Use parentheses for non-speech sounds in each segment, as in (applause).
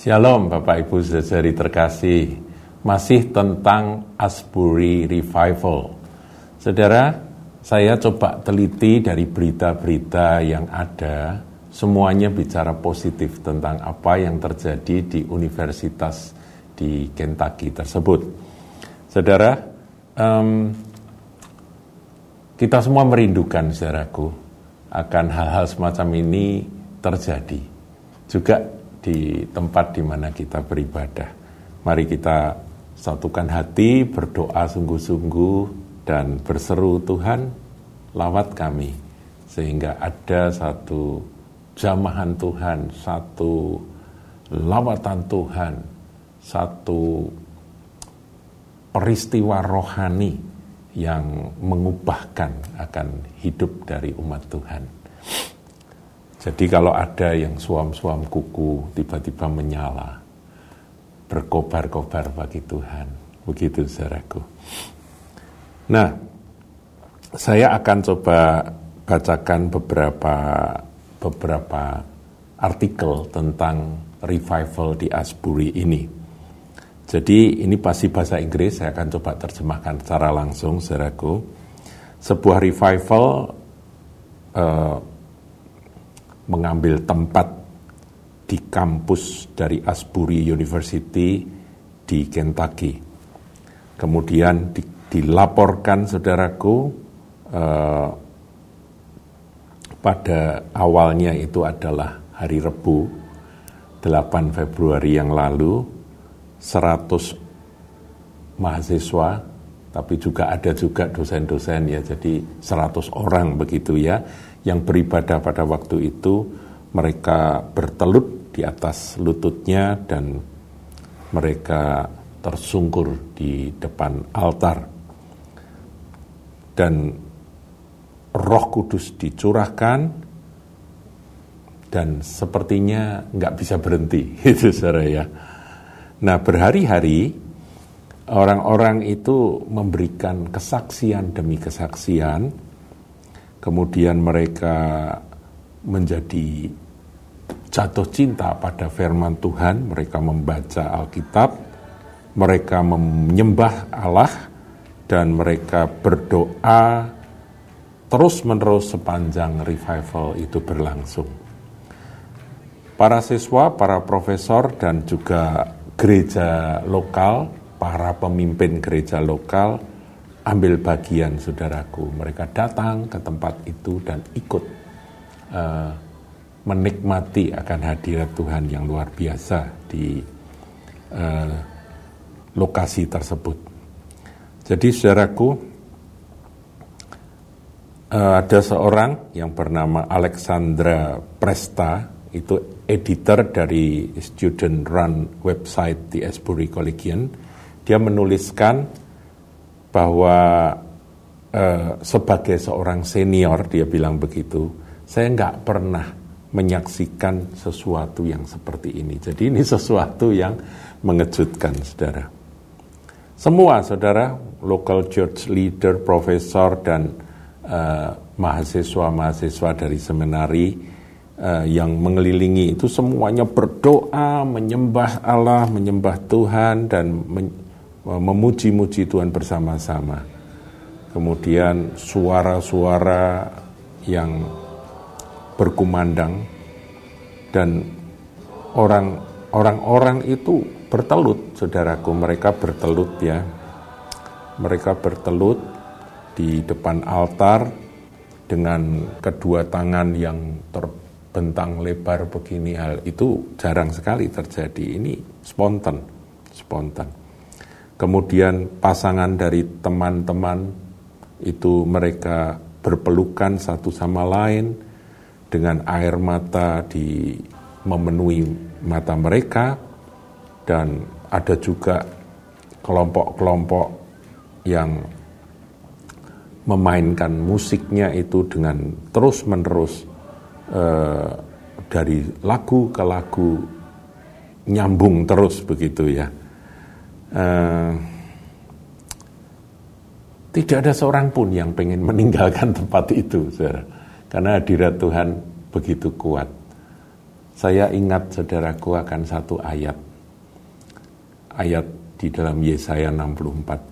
Shalom Bapak Ibu saudari terkasih. Masih tentang Asbury Revival. Saudara, saya coba teliti dari berita-berita yang ada. Semuanya bicara positif tentang apa yang terjadi di universitas di Kentucky tersebut. Saudara, um, kita semua merindukan saudaraku akan hal-hal semacam ini terjadi. Juga di tempat di mana kita beribadah. Mari kita satukan hati, berdoa sungguh-sungguh, dan berseru Tuhan, lawat kami, sehingga ada satu jamahan Tuhan, satu lawatan Tuhan, satu peristiwa rohani yang mengubahkan akan hidup dari umat Tuhan. Jadi kalau ada yang suam-suam kuku tiba-tiba menyala, berkobar-kobar bagi Tuhan. Begitu saudaraku. Nah, saya akan coba bacakan beberapa beberapa artikel tentang revival di Asbury ini. Jadi ini pasti bahasa Inggris, saya akan coba terjemahkan secara langsung, saudaraku. Sebuah revival uh, mengambil tempat di kampus dari Asbury University di Kentucky. Kemudian di, dilaporkan saudaraku eh, pada awalnya itu adalah hari Rebu 8 Februari yang lalu 100 mahasiswa tapi juga ada juga dosen-dosen ya jadi 100 orang begitu ya yang beribadah pada waktu itu mereka bertelut di atas lututnya dan mereka tersungkur di depan altar. Dan roh kudus dicurahkan dan sepertinya nggak bisa berhenti (laughs) itu saudara ya. Nah berhari-hari orang-orang itu memberikan kesaksian demi kesaksian kemudian mereka menjadi jatuh cinta pada firman Tuhan, mereka membaca Alkitab, mereka menyembah Allah, dan mereka berdoa terus-menerus sepanjang revival itu berlangsung. Para siswa, para profesor, dan juga gereja lokal, para pemimpin gereja lokal ambil bagian saudaraku. Mereka datang ke tempat itu dan ikut uh, menikmati akan hadirat Tuhan yang luar biasa di uh, lokasi tersebut. Jadi saudaraku, uh, ada seorang yang bernama Alexandra Presta, itu editor dari student run website di Asbury Collegian. Dia menuliskan bahwa uh, sebagai seorang senior dia bilang begitu, saya nggak pernah menyaksikan sesuatu yang seperti ini. Jadi ini sesuatu yang mengejutkan, saudara. Semua saudara, local church leader, profesor dan uh, mahasiswa-mahasiswa dari seminari uh, yang mengelilingi itu semuanya berdoa, menyembah Allah, menyembah Tuhan dan men memuji-muji Tuhan bersama-sama. Kemudian suara-suara yang berkumandang dan orang orang-orang itu bertelut, saudaraku, mereka bertelut ya. Mereka bertelut di depan altar dengan kedua tangan yang terbentang lebar begini hal itu jarang sekali terjadi. Ini spontan, spontan. Kemudian pasangan dari teman-teman itu mereka berpelukan satu sama lain dengan air mata di memenuhi mata mereka dan ada juga kelompok-kelompok yang memainkan musiknya itu dengan terus-menerus eh, dari lagu ke lagu nyambung terus begitu ya uh, tidak ada seorang pun yang pengen meninggalkan (laughs) tempat itu, saudara. Karena hadirat Tuhan begitu kuat. Saya ingat saudaraku akan satu ayat. Ayat di dalam Yesaya 64.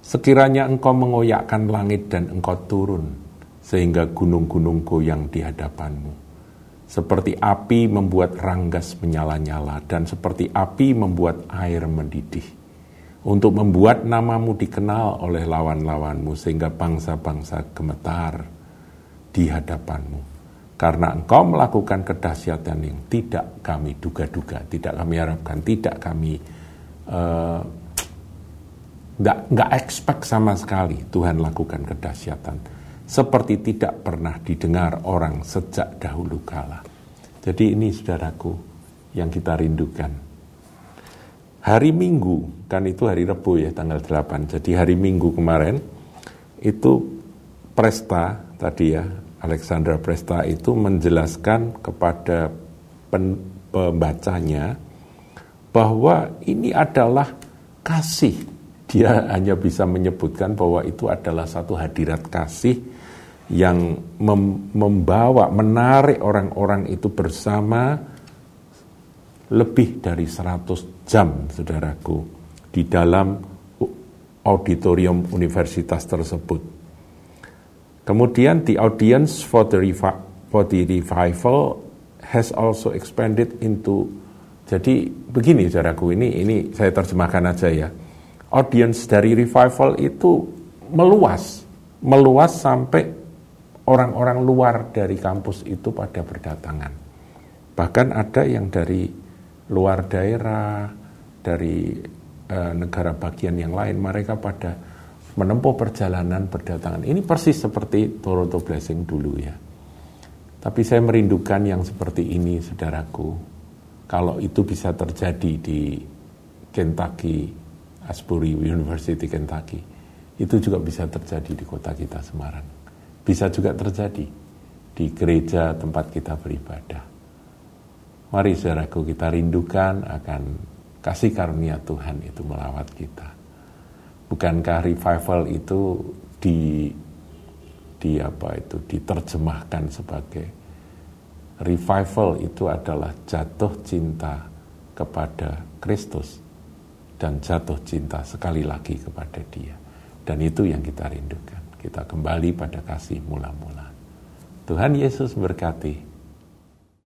Sekiranya engkau mengoyakkan langit dan engkau turun, sehingga gunung-gunung goyang di hadapanmu. Seperti api membuat ranggas menyala-nyala, dan seperti api membuat air mendidih. Untuk membuat namamu dikenal oleh lawan-lawanmu, sehingga bangsa-bangsa gemetar di hadapanmu karena engkau melakukan kedahsyatan yang tidak kami duga-duga, tidak kami harapkan, tidak kami uh, nggak nggak expect sama sekali Tuhan lakukan kedahsyatan seperti tidak pernah didengar orang sejak dahulu kala. Jadi ini saudaraku yang kita rindukan. Hari Minggu, kan itu hari Rebu ya tanggal 8. Jadi hari Minggu kemarin itu Presta tadi ya Alexandra Presta itu menjelaskan kepada pembacanya bahwa ini adalah kasih. Dia hanya bisa menyebutkan bahwa itu adalah satu hadirat kasih yang mem membawa, menarik orang-orang itu bersama lebih dari 100 jam, saudaraku, di dalam auditorium universitas tersebut Kemudian the audience for the, for the revival has also expanded into jadi begini saudaraku ini ini saya terjemahkan aja ya. Audience dari revival itu meluas, meluas sampai orang-orang luar dari kampus itu pada berdatangan. Bahkan ada yang dari luar daerah, dari uh, negara bagian yang lain mereka pada menempuh perjalanan berdatangan. Ini persis seperti Toronto Blessing dulu ya. Tapi saya merindukan yang seperti ini, saudaraku. Kalau itu bisa terjadi di Kentucky, Asbury University Kentucky, itu juga bisa terjadi di kota kita Semarang. Bisa juga terjadi di gereja tempat kita beribadah. Mari saudaraku kita rindukan akan kasih karunia Tuhan itu melawat kita. Bukankah revival itu di di apa itu diterjemahkan sebagai revival itu adalah jatuh cinta kepada Kristus dan jatuh cinta sekali lagi kepada Dia. Dan itu yang kita rindukan. Kita kembali pada kasih mula-mula. Tuhan Yesus berkati.